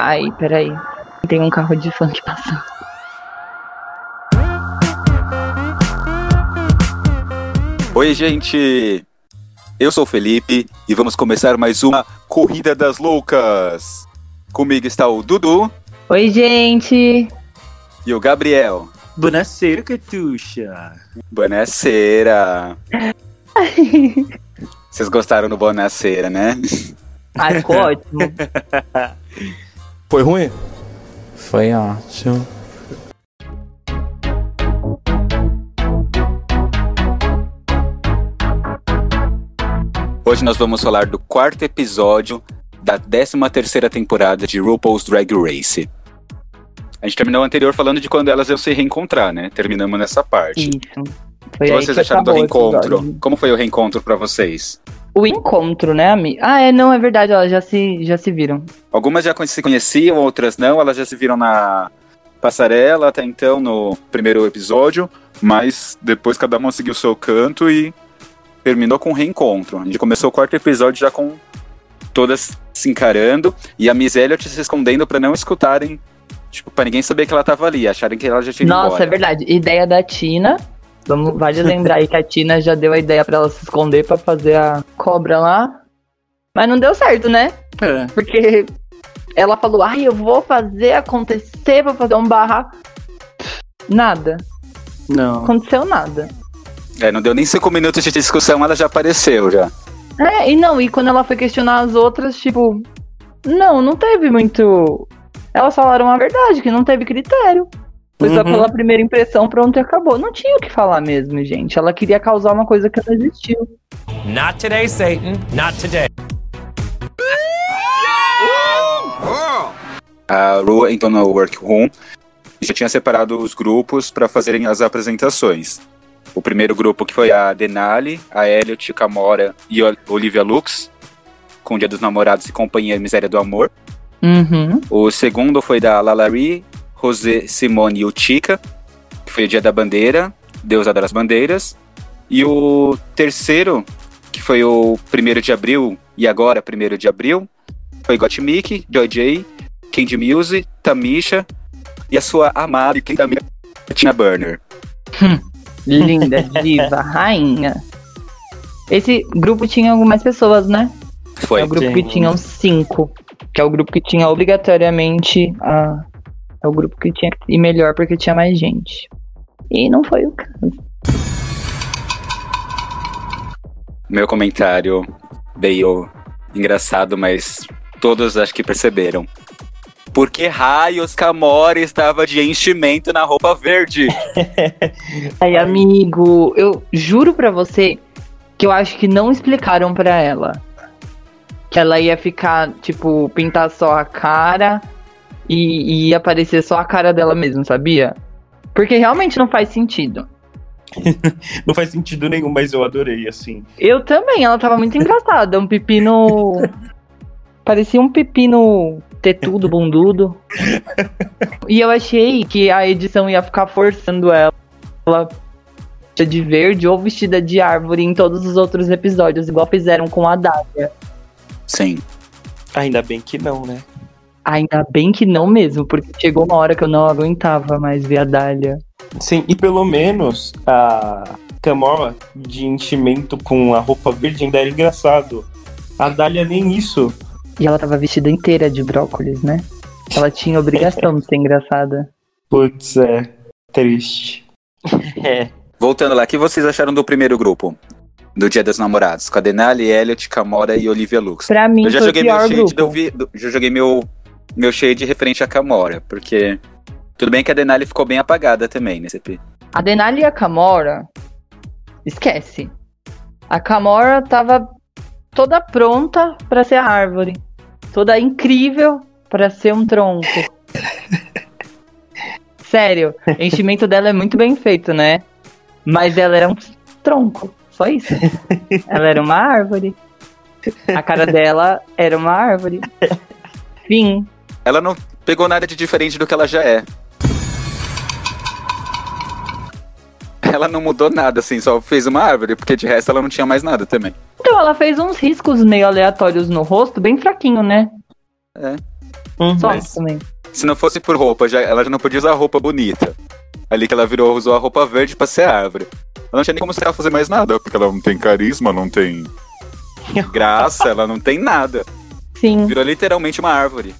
Ai, peraí. Tem um carro de funk passando. Oi, gente! Eu sou o Felipe e vamos começar mais uma Corrida das Loucas. Comigo está o Dudu Oi, gente. e o Gabriel. Buonasera, Catuxa. Bonacera! Vocês gostaram do Bonacera, né? Ai, ficou ótimo. Foi ruim? Foi ótimo. Hoje nós vamos falar do quarto episódio da 13 terceira temporada de RuPaul's Drag Race. A gente terminou o anterior falando de quando elas iam se reencontrar, né? Terminamos nessa parte. Isso. O Foi que vocês acharam do reencontro? Como foi o reencontro pra vocês? O encontro, né, amiga? Ah, é, não, é verdade, elas já se, já se viram. Algumas já se conheciam, outras não. Elas já se viram na passarela até então, no primeiro episódio. Mas depois cada uma seguiu o seu canto e terminou com um reencontro. A gente começou o quarto episódio já com todas se encarando. E a Miss Elliot se escondendo pra não escutarem. Tipo, pra ninguém saber que ela tava ali. Acharem que ela já tinha ido Nossa, embora. é verdade. Ideia da Tina. Vamos, vale lembrar aí que a Tina já deu a ideia pra ela se esconder pra fazer a cobra lá. Mas não deu certo, né? É. Porque ela falou, ai, eu vou fazer acontecer, vou fazer um barraco. Nada. Não. Aconteceu nada. É, não deu nem cinco minutos de discussão, ela já apareceu já. É, e não, e quando ela foi questionar as outras, tipo, não, não teve muito. Elas falaram a verdade, que não teve critério. Foi só Uhum. pela primeira impressão, pronto e acabou. Não tinha o que falar mesmo, gente. Ela queria causar uma coisa que não existiu. Not today, Satan. Not today. A Ru entrou no workroom e já tinha separado os grupos para fazerem as apresentações. O primeiro grupo que foi a Denali, a Elliot, Camora e a Olivia Lux, com o Dia dos Namorados e Companhia Miséria do Amor. Uhum. O segundo foi da Lalari, José Simone e o Chica, que foi o Dia da Bandeira, Deusa das Bandeiras. E o terceiro, que foi o primeiro de abril e agora primeiro de abril, foi Gottmik, Joy J, Candy Muse, Tamisha e a sua amada e querida amiga Tina Burner. Linda, diva, rainha. Esse grupo tinha algumas pessoas, né? Foi. É o grupo Sim. que tinham cinco. Que é o grupo que tinha obrigatoriamente a. É o grupo que tinha que ir melhor porque tinha mais gente. E não foi o caso. Meu comentário veio engraçado, mas todos acho que perceberam. Por que raios Camora estava de enchimento na roupa verde? Aí, amigo, eu juro pra você que eu acho que não explicaram pra ela. Que ela ia ficar, tipo, pintar só a cara e, e ia aparecer só a cara dela mesmo, sabia? Porque realmente não faz sentido. Não faz sentido nenhum, mas eu adorei, assim. Eu também, ela tava muito engraçada. Um pepino. Parecia um pepino tetudo, bundudo. E eu achei que a edição ia ficar forçando ela vestida de verde ou vestida de árvore em todos os outros episódios, igual fizeram com a Dália. Sim. Ainda bem que não, né? Ainda bem que não mesmo, porque chegou uma hora que eu não aguentava mais ver a Dália. Sim, e pelo menos a Camora de enchimento com a roupa verde ainda era engraçado. A Dália nem isso. E ela tava vestida inteira de brócolis, né? Ela tinha obrigação de ser engraçada. Putz, é. Triste. É. Voltando lá, o que vocês acharam do primeiro grupo? Do Dia dos Namorados? Com a Denali, Elliot, Camora e Olivia Lux. Pra mim, Eu já foi o joguei meu pior shade, grupo. do, vi- já joguei meu, meu shade referente a Camora, porque tudo bem que a Denali ficou bem apagada também nesse EP. A Denali e a Camora, esquece. A Camora tava toda pronta pra ser a árvore. Toda incrível pra ser um tronco. Sério, o enchimento dela é muito bem feito, né? Mas ela era um tronco, só isso. Ela era uma árvore. A cara dela era uma árvore. Fim. Ela não pegou nada de diferente do que ela já é. Ela não mudou nada, assim, só fez uma árvore, porque de resto ela não tinha mais nada também. Então ela fez uns riscos meio aleatórios no rosto, bem fraquinho, né? Uhum. Só Mas- isso também. Se não fosse por roupa, já, ela já não podia usar roupa bonita. Ali que ela virou, usou a roupa verde pra ser árvore. Ela não tinha nem como ela fazer mais nada, porque ela não tem carisma, não tem graça, ela não tem nada. Sim. Virou literalmente uma árvore.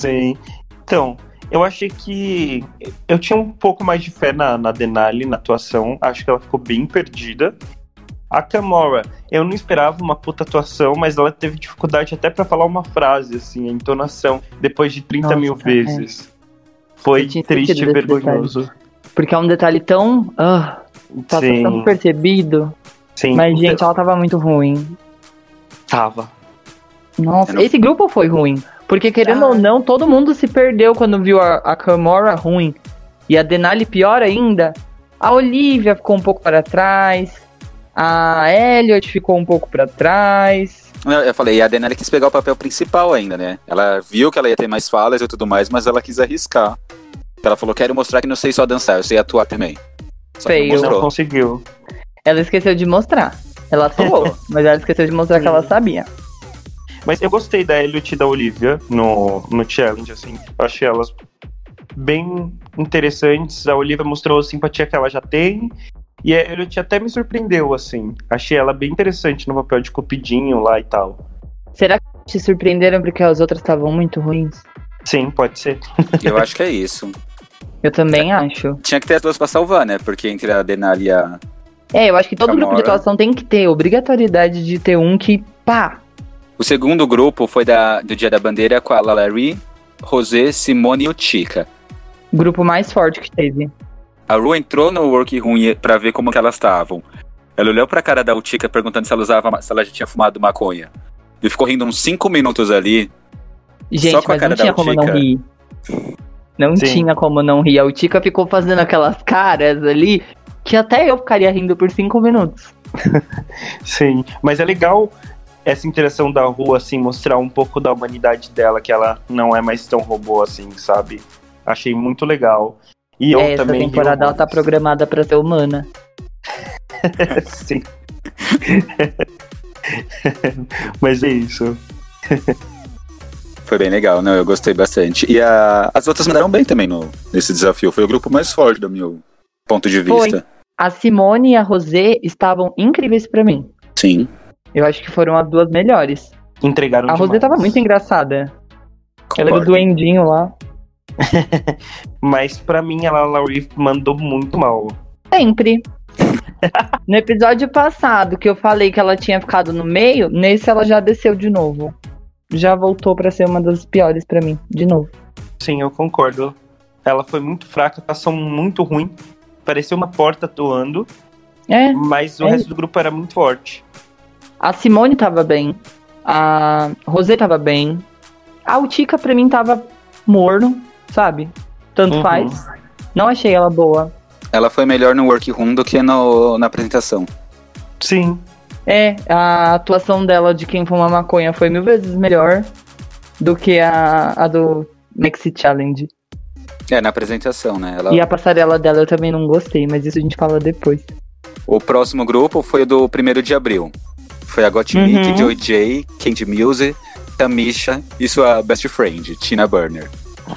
Sim. Então, eu achei que. Eu tinha um pouco mais de fé na, na Denali, na atuação. Acho que ela ficou bem perdida. A Kamora, eu não esperava uma puta atuação, mas ela teve dificuldade até pra falar uma frase, assim, a entonação, depois de 30 Nossa, mil cara, vezes. Foi Eu tinha triste e vergonhoso. Porque é um detalhe tão. Ah, passa Sim, tão percebido. sim. Mas, gente, ela tava muito ruim. Tava. Nossa, não- esse grupo foi ruim. Porque, querendo Ah. ou não, todo mundo se perdeu quando viu a, a Kamora ruim. E a Denali pior ainda. A Olivia ficou um pouco para trás. A Elliot ficou um pouco para trás. Eu eu falei, e a Denali quis pegar o papel principal ainda, né? Ela viu que ela ia ter mais falas e tudo mais, mas ela quis arriscar. Ela falou, quero mostrar que não sei só dançar, eu sei atuar também. Só que Feio. não Não mostrou. conseguiu. Ela esqueceu de mostrar. Ela atuou, mas ela esqueceu de mostrar que ela sabia. Mas eu gostei da Elliot e da Olivia no, no challenge, assim. Eu achei elas bem interessantes. A Olivia mostrou a simpatia que ela já tem. E a Elliot até me surpreendeu, assim. Achei ela bem interessante no papel de cupidinho lá e tal. Será que te surpreenderam porque as outras estavam muito ruins? Sim, pode ser. Eu acho que é isso. Eu também acho. Tinha que ter as duas pra salvar, né? Porque entre a Denali e a. É, eu acho que todo grupo de atuação tem que ter obrigatoriedade de ter um que, pá, O segundo grupo foi da, do Dia da Bandeira com a Lalari, Rosé, Simone e o Tika. grupo mais forte que teve. A Ru entrou no workroom pra ver como que elas estavam. Ela olhou pra cara da Utica perguntando se ela usava, se ela já tinha fumado maconha. E ficou rindo uns 5 minutos ali. Gente, Só com a mas cara não da tinha como não Utica. rir. Não Sim. tinha como não rir. A Utica ficou fazendo aquelas caras ali que até eu ficaria rindo por cinco minutos. Sim. Mas é legal essa interação da rua, assim, mostrar um pouco da humanidade dela, que ela não é mais tão robô assim, sabe? Achei muito legal. E eu É, essa também. ri temporada ela tá programada pra ser humana. Sim. Mas é isso. Foi bem legal, não? Eu gostei bastante. E a- as outras mandaram bem também no, nesse desafio. Foi o grupo mais forte do meu ponto de Foi. vista. A Simone e a Rosé estavam incríveis pra mim. Sim. Eu acho que foram as duas melhores. Entregaram A Rosé demais. tava muito engraçada. Ela era o concordo. duendinho lá. Mas pra mim, ela, a Laurie mandou muito mal. Sempre. No episódio passado que eu falei que ela tinha ficado no meio, nesse ela já desceu de novo. Já voltou pra ser uma das piores pra mim, de novo. Sim, eu concordo. Ela foi muito fraca, atuação muito ruim. Parecia uma porta atuando, É, mas o É. resto do grupo era muito forte. A Simone tava bem. A Rosé tava bem. A Utica pra mim tava morno, sabe? Tanto Uhum. faz. Não achei ela boa. Ela foi melhor no workroom do que no, na apresentação. Sim, É, a atuação dela de quem fuma maconha foi mil vezes melhor do que a, a do Maxi Challenge. É, na apresentação, né? Ela- E a passarela dela eu também não gostei, mas isso a gente fala depois. O próximo grupo foi o do 1 de abril. Foi a Gottmik, Uhum. Joy J, Candy Muse, Tamisha e sua best friend, Tina Burner.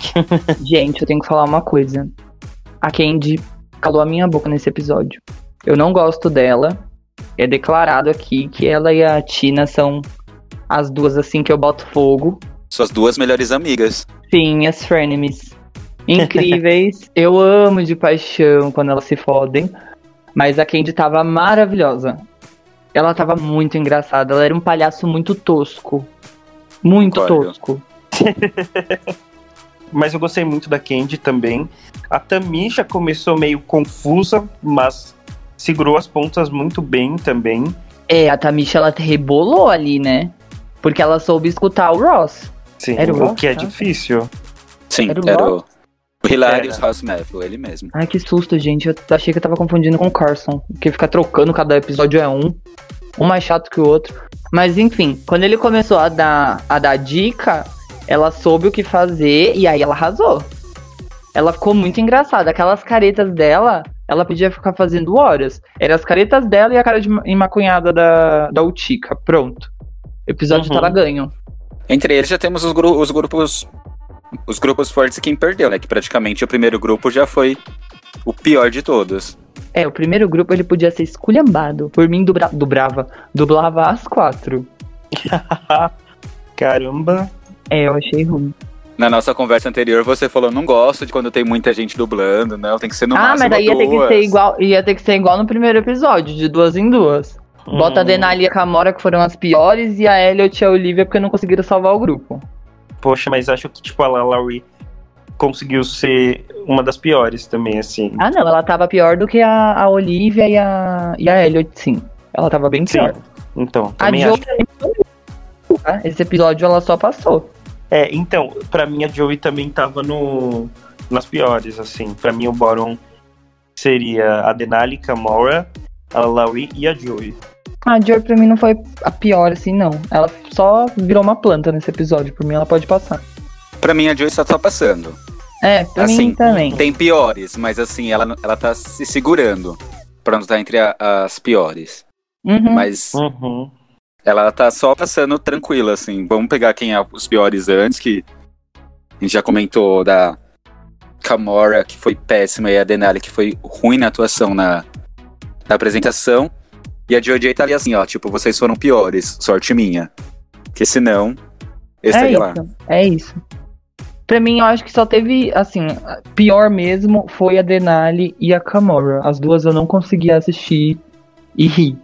Gente, eu tenho que falar uma coisa. A Candy calou a minha boca nesse episódio. Eu não gosto dela. É declarado aqui que ela e a Tina são as duas assim que eu boto fogo. Suas duas melhores amigas. Sim, as frenemies. Incríveis. eu amo de paixão quando elas se fodem. Mas a Candy tava maravilhosa. Ela tava muito engraçada. Ela era um palhaço muito tosco. Muito tosco. mas eu gostei muito da Candy também. A Tamisha começou meio confusa, mas segurou as pontas muito bem também. É, a Tamisha ela rebolou ali, né? Porque ela soube escutar o Ross. Sim, Era o o Ross, que é tá? difícil. Sim, Era o era, o Hilarious Era. House Matthew, ele mesmo. Ai, que susto, gente. Eu achei que eu tava confundindo com o Carson. Porque fica trocando, cada episódio é um. Um mais chato que o outro. Mas enfim, quando ele começou a dar, a dar dica, ela soube o que fazer e aí ela arrasou. Ela ficou muito engraçada. Aquelas caretas dela, ela podia ficar fazendo horas. Eram as caretas dela e a cara de ma- emaconhada da, da Utica. Pronto. O episódio Uhum. tava ganho. Entre eles já temos os, gru- os grupos os grupos fortes quem perdeu, né? Que praticamente o primeiro grupo já foi o pior de todos. É, o primeiro grupo ele podia ser esculhambado. Por mim, dubra, dubrava. Dublava as quatro. Caramba. É, eu achei ruim. Na nossa conversa anterior, você falou, não gosto de quando tem muita gente dublando, não, tem que ser no ah, máximo mas daí ia ter que ser igual. Ia ter que ser igual no primeiro episódio, de duas em duas. Bota a Hum, Denali e a Kamora, que foram as piores, e a Elliot e a Olivia, porque não conseguiram salvar o grupo. Poxa, mas acho que, tipo, a Laurie conseguiu ser uma das piores também, assim. Ah, não, ela tava pior do que a, a Olivia e a, e a Elliot, sim. Ela tava bem Sim. pior. Então, A também Joe acho. também foi. tá? Esse episódio ela só passou. É, então, pra mim a Joey também tava no nas piores, assim. Pra mim o bottom seria a Denali, Kamora, a Laurie e a Joey. A Joy pra mim não foi a pior, assim, não. Ela só virou uma planta nesse episódio. Por mim, ela pode passar. Pra mim, a Joy só tá passando. É, pra Assim, mim também. Tem piores, mas assim, ela, ela tá se segurando pra não estar entre a- as piores. Uhum. Mas Uhum. ela tá só passando tranquila, assim. Vamos pegar quem é os piores antes, que a gente já comentou da Kamora, que foi péssima, e a Denali, que foi ruim na atuação na, na apresentação. E a Joy tá ali assim, ó, tipo, vocês foram piores, sorte minha. Porque senão, eu É estaria lá. isso, é isso. Pra mim, eu acho que só teve, assim, pior mesmo foi a Denali e a Kamora. As duas eu não conseguia assistir e rir.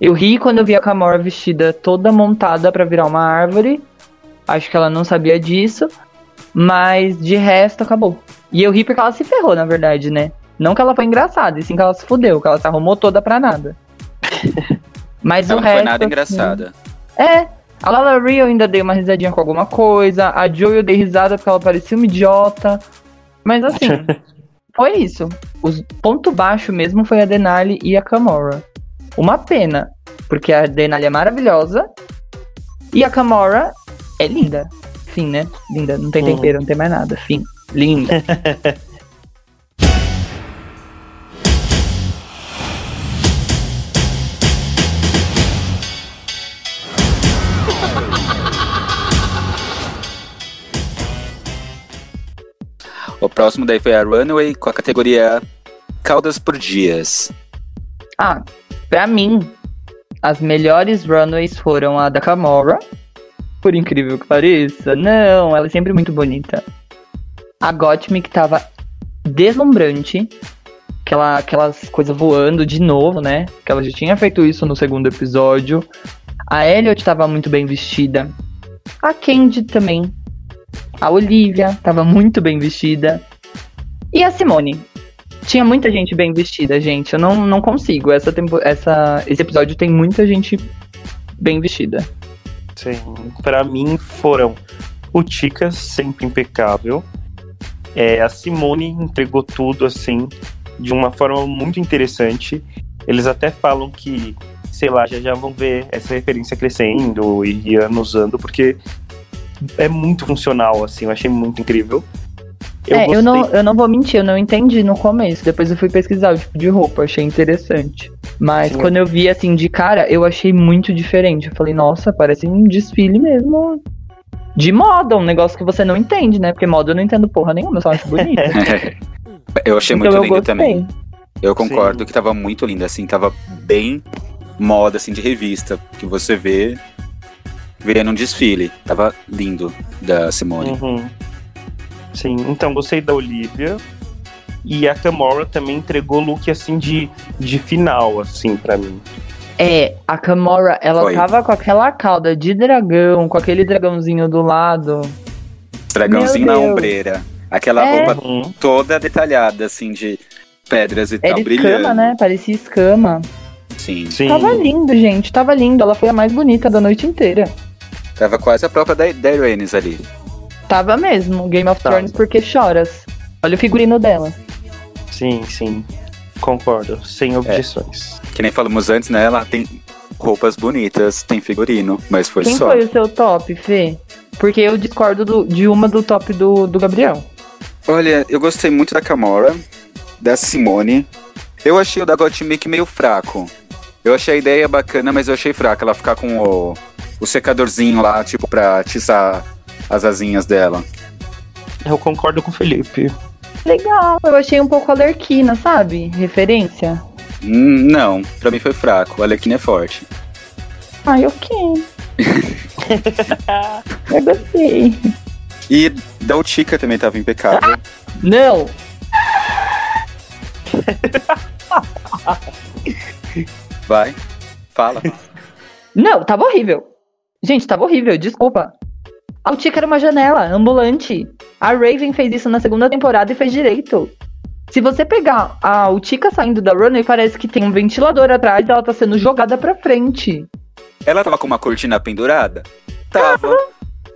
Eu ri quando eu vi a Kamora vestida toda montada pra virar uma árvore. Acho que ela não sabia disso. Mas de resto, acabou. E eu ri porque ela se ferrou, na verdade, né? Não que ela foi engraçada, e sim que ela se fudeu, que ela se arrumou toda pra nada. Mas Ela o não resto. foi nada assim, engraçada. é, a Lala Ri eu ainda dei uma risadinha com alguma coisa. A Joey eu dei risada porque ela parecia uma idiota. Mas assim, foi isso. O ponto baixo mesmo foi a Denali e a Kamora. Uma pena, porque a Denali é maravilhosa e a Kamora é linda. Fim, né? Linda, não tem Uhum. tempero, não tem mais nada. Fim. Linda. O próximo daí foi a Runway com a categoria Caldas por Dias. Ah, pra mim, as melhores runways foram a da Kamora. Por incrível que pareça. Não, ela é sempre muito bonita. A Gottmik tava deslumbrante. Aquela, aquelas coisas voando de novo, né? Que ela já tinha feito isso no segundo episódio. A Elliot tava muito bem vestida. A Candy também. A Olivia tava muito bem vestida. E a Simone. Tinha muita gente bem vestida, gente. Eu não, não consigo. Essa, tempo, essa, esse episódio tem muita gente bem vestida. Sim. Pra mim foram o Ticas, sempre impecável. É, a Simone entregou tudo assim, de uma forma muito interessante. Eles até falam que, sei lá, já já vão ver essa referência crescendo e usando, porque é muito funcional, assim, eu achei muito incrível. é, eu não, eu não vou mentir, eu não entendi no começo. Depois eu fui pesquisar o tipo de roupa, achei interessante. Mas Sim. quando eu vi assim de cara, eu achei muito diferente. Eu falei, nossa, parece um desfile mesmo. De moda, um negócio que você não entende, né? Porque moda eu não entendo porra nenhuma, eu só acho bonito. eu achei então muito eu lindo gostei. também. Eu concordo Sim. que tava muito linda, assim, tava bem moda, assim, de revista, que você vê, vê num desfile. Tava lindo, da Simone. Uhum. Sim, então gostei da Olivia. E a Kamora também entregou look assim de, de final, assim, pra mim. É, a Kamora, ela Foi. tava com aquela cauda de dragão, com aquele dragãozinho do lado. Dragãozinho Meu na Deus. ombreira. Aquela É. roupa Uhum. toda detalhada, assim, de pedras e Era tal, escama, brilhando. né? Parecia escama. Sim. Sim. Tava lindo, gente. Tava lindo. Ela foi a mais bonita da noite inteira. Tava quase a própria da, da Irenes ali. Tava mesmo. Game of Tava. Thrones porque choras. Olha o figurino dela. Sim, sim. Concordo, sem objeções. Que nem falamos antes, né? Ela tem roupas bonitas, tem figurino, mas foi Quem só. foi o seu top, Fê? Porque eu discordo do- de uma do top do, do Gabriel. Olha, eu gostei muito da Camora, da Simone. Eu achei o da Gottmik meio fraco. Eu achei a ideia bacana, mas eu achei fraca. Ela ficar com o, o secadorzinho lá, tipo, pra atiçar as asinhas dela. Eu concordo com o Felipe. Legal, eu achei um pouco alerquina, sabe? Referência. Hum, não, pra mim foi fraco. O Alequina é forte. Ai, ok. eu gostei. E da Utica também tava impecável. Não! Vai, fala. Não, tava horrível. Gente, tava horrível, desculpa. A Utica era uma janela, ambulante. A Raven fez isso na segunda temporada e fez direito. Se você pegar a Utica saindo da runway, parece que tem um ventilador atrás e ela tá sendo jogada pra frente. Ela tava com uma cortina pendurada? Tava.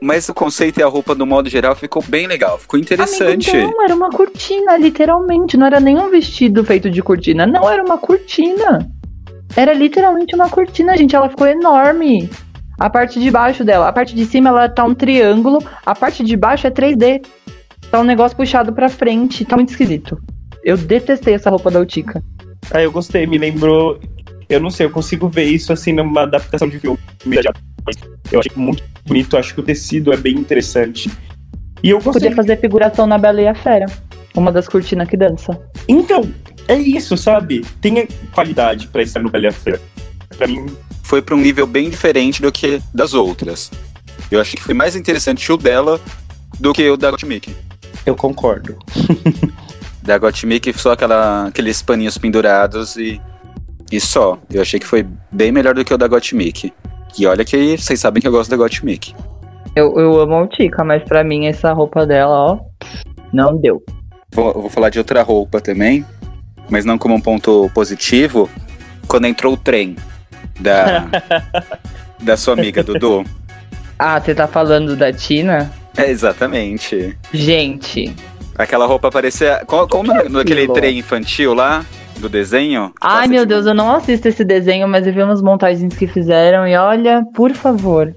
Mas o conceito e a roupa, no modo geral, ficou bem legal. Ficou interessante. Amigo, não, era uma cortina, literalmente. Não era nem um vestido feito de cortina. Não, era uma cortina. Era literalmente uma cortina, gente. Ela ficou enorme. A parte de baixo dela. A parte de cima, ela tá um triângulo. A parte de baixo é 3D. Tá um negócio puxado pra frente. Tá muito esquisito. Eu detestei essa roupa da Utica. Ah, eu gostei, me lembrou. Eu não sei, eu consigo ver isso assim numa adaptação de filme. Eu achei muito bonito, acho que o tecido é bem interessante. E eu gostei. Podia fazer figuração na Bela e a Fera. Uma das cortinas que dança. Então, é isso, sabe? Tem qualidade pra estar no Bela a Fera. Pra mim, Foi pra um nível bem diferente do que das outras. Eu achei que foi mais interessante o dela do que o da Gottmik. eu concordo. Da Gottmik só aquela, aqueles paninhos pendurados e, e só. Eu achei que foi bem melhor do que o da Gottmik. E olha que vocês sabem que eu gosto da Gottmik. Eu, eu amo a Utica, mas pra mim essa roupa dela, ó, não deu. Vou, vou falar de outra roupa também, mas não como um ponto positivo. Quando entrou o trem da, da sua amiga Dudu. Ah, você tá falando da Tina? É, exatamente. Gente. Aquela roupa parecia. Como, como é naquele trem infantil lá? Do desenho? Ai, meu Deus, eu não assisto esse desenho, mas eu vi umas montagens que fizeram e olha, por favor.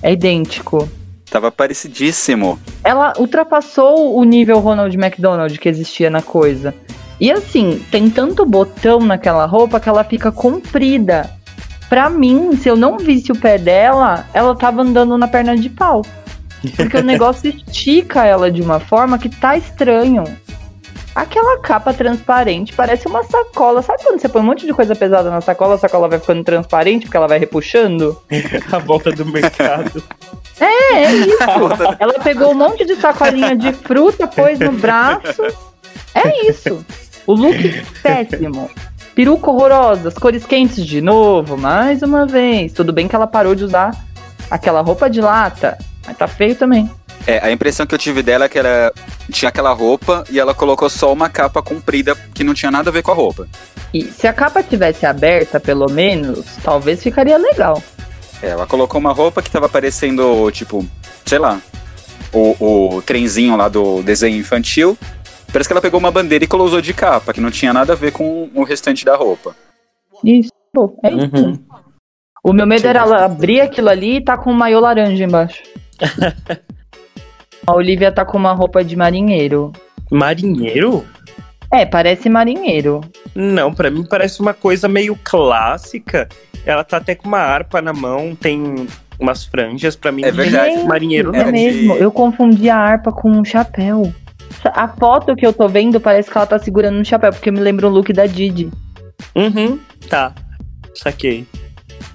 É idêntico. Tava parecidíssimo. Ela ultrapassou o nível Ronald McDonald que existia na coisa. E assim, tem tanto botão naquela roupa que ela fica comprida. Pra mim, se eu não visse o pé dela, ela tava andando na perna de pau. Porque o negócio estica ela de uma forma que tá estranho. Aquela capa transparente parece uma sacola. Sabe quando você põe um monte de coisa pesada na sacola, a sacola vai ficando transparente porque ela vai repuxando? A volta do mercado. É, é isso. Ela pegou um monte de sacolinha de fruta, pôs no braço. É isso. O look péssimo. Peruca horrorosa, as cores quentes de novo, mais uma vez. Tudo bem que ela parou de usar aquela roupa de lata, mas tá feio também. É, a impressão que eu tive dela é que ela tinha aquela roupa e ela colocou só uma capa comprida que não tinha nada a ver com a roupa. E se a capa tivesse aberta, pelo menos, talvez ficaria legal. É, ela colocou uma roupa que tava parecendo, tipo, sei lá, o, o trenzinho lá do desenho infantil. Parece que ela pegou uma bandeira e colocou de capa, que não tinha nada a ver com o restante da roupa. Isso, pô, é isso. Uhum. O meu medo era ela abrir aquilo ali e tá com um maiô laranja embaixo. a Olivia tá com uma roupa de marinheiro. Marinheiro? É, parece marinheiro. Não, pra mim parece uma coisa meio clássica. Ela tá até com uma harpa na mão, tem umas franjas. Pra mim, É verdade. marinheiro É não. de- mesmo, eu confundi a harpa com um chapéu. A foto que eu tô vendo parece que ela tá segurando um chapéu, porque me lembra o look da Didi. Uhum, tá. Saquei.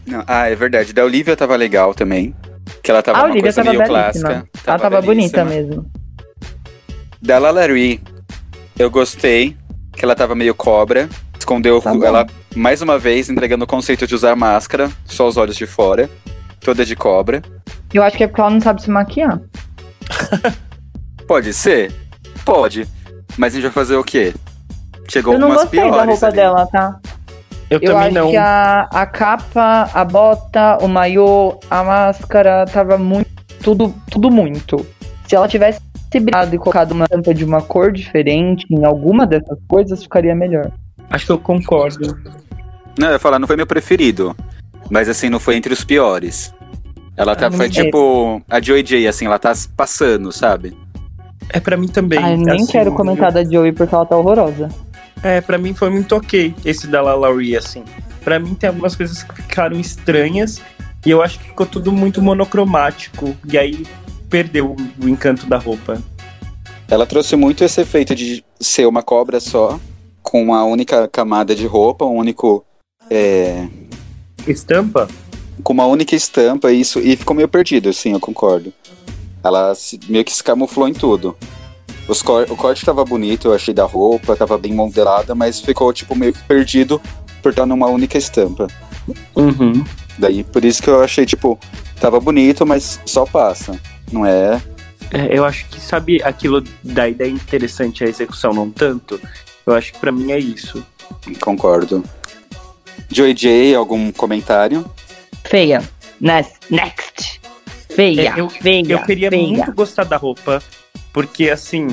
Não, ah, é verdade. Da Olivia tava legal também. Que ela tava a uma Olivia coisa tava meio belíssima. clássica. ela tava bonita belíssima. mesmo. Da Lalari, eu gostei. Que ela tava meio cobra. Escondeu Tá ela mais uma vez entregando o conceito de usar máscara, só os olhos de fora. Toda de cobra. Eu acho que é porque ela não sabe se maquiar. Pode ser? Pode. Mas a gente vai fazer o quê? Chegou eu não umas gostei da roupa ali. dela, tá? Eu, Eu também acho não. que a, a capa, a bota, o maiô, a máscara, tava muito. Tudo, tudo muito. Se ela tivesse brilhado e colocado uma tampa de uma cor diferente em alguma dessas coisas, ficaria melhor. Acho que eu concordo. Não, eu ia falar, não foi meu preferido. Mas assim, não foi entre os piores. Ela tá, Ah, foi não tipo a Joy J, assim, ela tá passando, sabe? É pra mim também. Ai, nem assim, quero comentar da Joey porque ela tá horrorosa. É, pra mim foi muito ok esse da Lalaurie, assim. Pra mim tem algumas coisas que ficaram estranhas e eu acho que ficou tudo muito monocromático. E aí perdeu o encanto da roupa. Ela trouxe muito esse efeito de ser uma cobra só, com uma única camada de roupa, um único. é, Estampa? com uma única estampa, isso, e ficou meio perdido, sim, eu concordo. Ela se- meio que se camuflou em tudo. Os cor- o corte tava bonito, eu achei da roupa, tava bem modelada, mas ficou, tipo, meio que perdido por estar numa única estampa. Uhum. Daí, por isso que eu achei, tipo, tava bonito, mas só passa. Não é? É, eu acho que, sabe, aquilo da ideia interessante, a execução não tanto? Eu acho que pra mim é isso. Concordo. Joey J, algum comentário? Feia. Next. Feia. É, eu- feia. Eu queria feia. muito gostar da roupa, porque assim,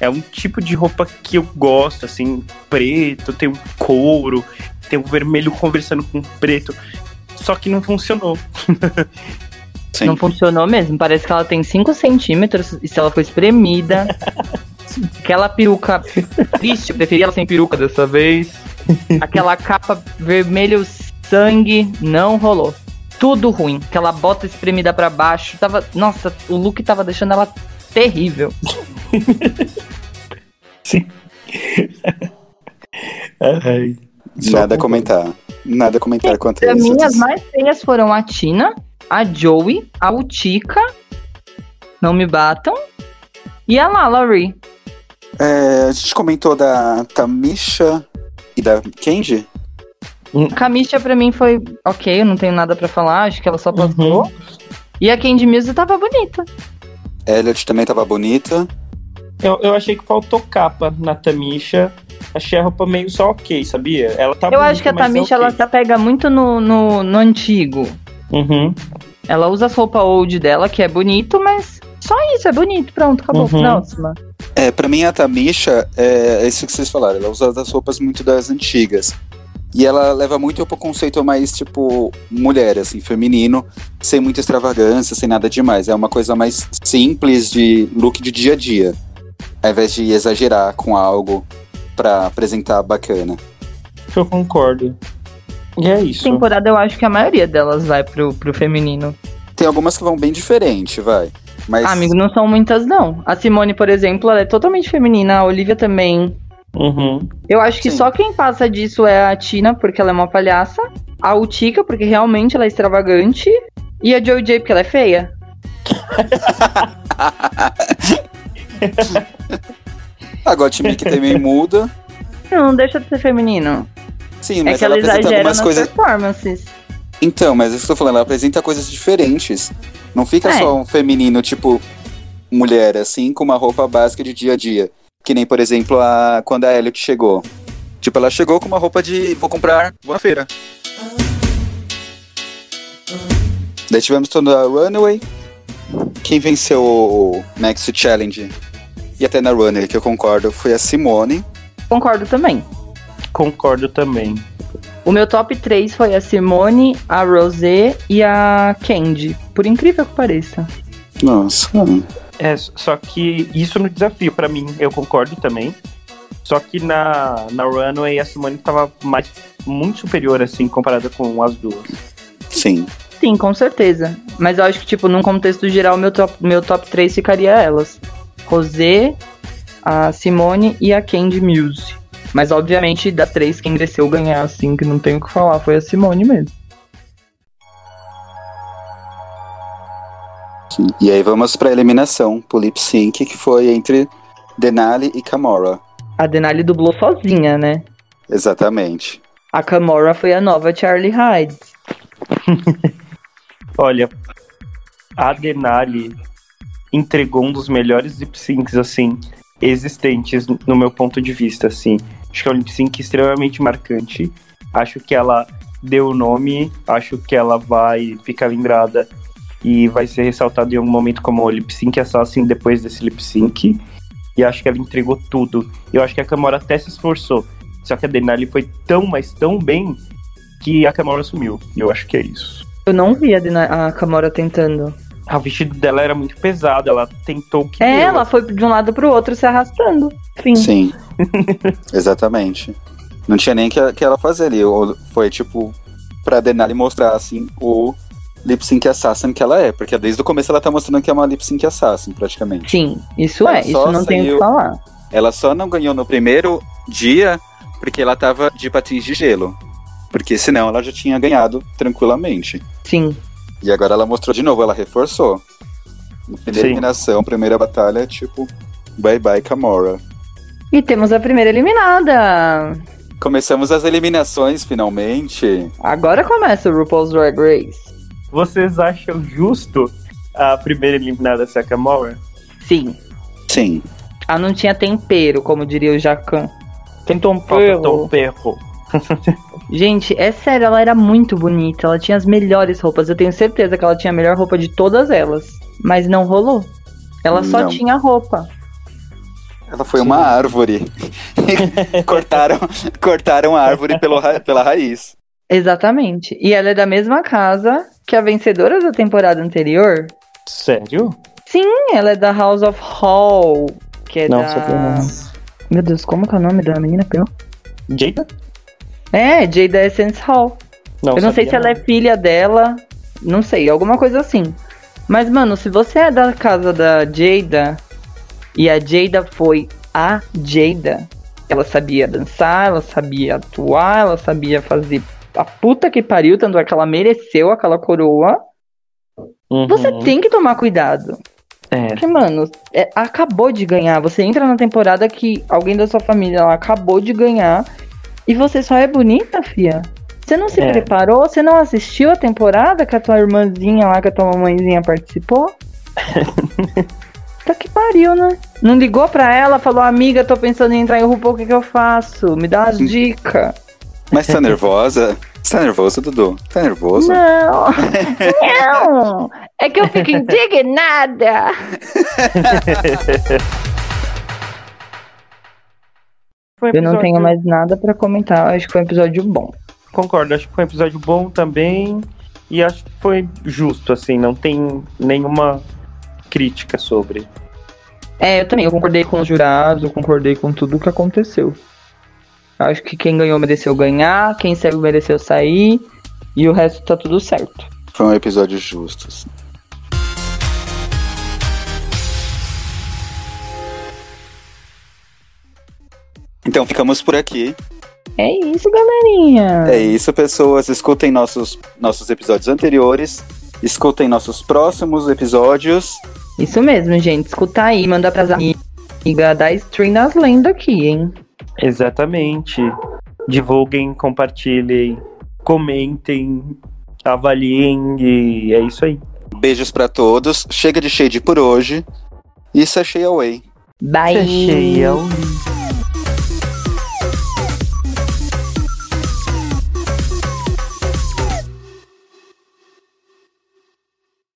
é um tipo de roupa que eu gosto, assim, preto, tem um couro, tem um vermelho conversando com preto. Só que não funcionou. Não funcionou mesmo. Parece que ela tem 5 centímetros e se ela foi espremida. Aquela peruca triste, eu preferia ela sem peruca dessa vez. Aquela capa vermelho sangue não rolou. Tudo ruim. Aquela bota espremida pra baixo. Tava. Nossa, o look tava deixando ela terrível. Ai. Só Nada a com- comentar. Nada a comentar quanto a isso. as mais feias foram a Tina, a Joey, a Utica. Não me batam. E a Lalaurie. É, a gente comentou da Tamisha e da Kenji. A Kamisha pra mim foi ok, eu não tenho nada pra falar, acho que ela só passou. Uhum. E a Candy Muse tava bonita. Elliot também tava bonita. Eu, eu achei que faltou capa na Tamisha. Achei a roupa meio só ok, sabia? Ela tá eu bonita, acho que a é Tamisha ok. ela se apega muito no, no, no antigo. Uhum. Ela usa as roupas old dela, que é bonito, mas só isso, é bonito, pronto, acabou. Uhum. Próxima. É, pra mim a Tamisha é isso que vocês falaram. Ela usa as roupas muito das antigas. E ela leva muito pro conceito mais, tipo, mulher, assim, feminino, sem muita extravagância, sem nada demais. É uma coisa mais simples de look de dia a dia. Ao invés de exagerar com algo pra apresentar bacana. Eu concordo. E é isso. Temporada eu acho que a maioria delas vai pro, pro feminino. Tem algumas que vão bem diferente, vai. Mas Ah, amigo, não são muitas, não. A Simone, por exemplo, ela é totalmente feminina, a Olivia também. Uhum. Eu acho que Sim. só quem passa disso é a Tina, porque ela é uma palhaça. A Utica, porque realmente ela é extravagante. E a Joey J, porque ela é feia. a Gottmik também muda. Não, deixa de ser feminino. Sim, é mas que ela ela apresenta exagera algumas nas coisas. performances. Então, mas é isso que eu tô falando, ela apresenta coisas diferentes. Não fica É. só um feminino, tipo, mulher, assim, com uma roupa básica de dia a dia. Que nem, por exemplo, a quando a Elliot chegou. Tipo, ela chegou com uma roupa de vou comprar, vou na feira. Daí tivemos toda a Runaway. Quem venceu o Max Challenge e até na Runaway, que eu concordo, foi a Simone. Concordo também. Concordo também. O meu top 3 foi a Simone, a Rosé e a Candy. Por incrível que pareça. Nossa. É, só que isso no desafio, pra mim, eu concordo também. Só que na, na Runway a Simone tava mais, muito superior, assim, comparada com as duas. Sim. Sim, com certeza. Mas eu acho que, tipo, num contexto geral, meu top, meu top 3 ficaria elas. Rosé, a Simone e a Candy Muse. Mas, obviamente, das três, quem mereceu ganhar, assim, que não tenho o que falar, foi a Simone mesmo. Sim. E aí vamos pra eliminação, pro lip sync, que foi entre Denali e Kamora. A Denali dublou sozinha, né? Exatamente. A Kamora foi a nova Charlie Hyde. Olha, a Denali entregou um dos melhores lip syncs, assim, existentes no meu ponto de vista, assim. Acho que é um lip sync extremamente marcante. Acho que ela deu o nome, acho que ela vai ficar lembrada e vai ser ressaltada em algum momento como o lip sync assassin depois desse lip sync. E acho que ela entregou tudo. Eu acho que a Kamora até se esforçou. Só que a Denali foi tão, mas tão bem que a Kamora sumiu. E eu acho que é isso. Eu não vi a, Dena- a Kamora tentando. Ah, o vestido dela era muito pesado, ela tentou que É, deu. ela foi de um lado pro outro se arrastando. Fim. Sim. Exatamente. Não tinha nem que, que ela fazer ali. ou Foi tipo pra Denali mostrar assim o lip sync assassin que ela é, porque desde o começo ela tá mostrando que é uma lip sync assassin, praticamente. Sim, isso Ela é, isso não tem o que saiu- falar. Ela só não ganhou no primeiro dia porque ela tava de patins de gelo. Porque senão ela já tinha ganhado tranquilamente. Sim. E agora ela mostrou de novo, ela reforçou. Primeira Sim. eliminação, primeira batalha, tipo, bye bye Kamora. E temos a primeira eliminada. Começamos as eliminações finalmente. Agora começa o RuPaul's Drag Race. Vocês acham justo a primeira eliminada ser a Kamora? Sim. Sim. Ela não tinha tempero, como diria o Jacan. Tem tempero. Tom Perro. Gente, é sério, ela era muito bonita. Ela tinha as melhores roupas. Eu tenho certeza que ela tinha a melhor roupa de todas elas. Mas não rolou. Ela só Não. tinha roupa. Ela foi uma árvore. cortaram, cortaram a árvore pelo ra- pela raiz. Exatamente. E ela é da mesma casa que a vencedora da temporada anterior. Sério? Sim, ela é da House of Hall. Que é Não da. sabia não. Meu Deus, como que é o nome da menina? Pelo? Jada? É, Jada Essence Hall. Eu não sei se ela é filha dela, não sei, alguma coisa assim. Mas, mano, se você é da casa da Jada e a Jada foi a Jada, ela sabia dançar, ela sabia atuar, ela sabia fazer a puta que pariu, tanto é que ela mereceu aquela coroa. Uhum. Você tem que tomar cuidado. É, Porque, mano, é- acabou de ganhar. Você entra na temporada que alguém da sua família ela acabou de ganhar e você só é bonita, fia. Você não se É. preparou? Você não assistiu a temporada que a tua irmãzinha lá, que a tua mamãezinha participou? tá que pariu, né? Não ligou pra ela, falou, amiga, tô pensando em entrar em RuPaul, o que que eu faço? Me dá umas dicas. Mas tá nervosa? Você tá nervoso, Dudu? Tá nervoso? Não, não, é que eu fico indignada. Um Eu não tenho mais nada pra comentar, acho que foi um episódio bom. Concordo, acho que foi um episódio bom também. E acho que foi justo, assim, não tem nenhuma crítica sobre. É, eu também, eu concordei com os jurados, eu concordei com tudo o que aconteceu. Acho que quem ganhou mereceu ganhar, quem saiu mereceu sair, e o resto tá tudo certo. Foi um episódio justo. assim. Então ficamos por aqui. É isso, galerinha. É isso, pessoas. Escutem nossos, nossos episódios anteriores. Escutem nossos próximos episódios. Isso mesmo, gente. Escuta aí, manda pras amigas, dá stream nas lendas aqui, hein? Exatamente. Divulguem, compartilhem, comentem, avaliem e é isso aí. Beijos pra todos. Chega de shade por hoje. Isso é Shea Away. Bye. Fechei, é o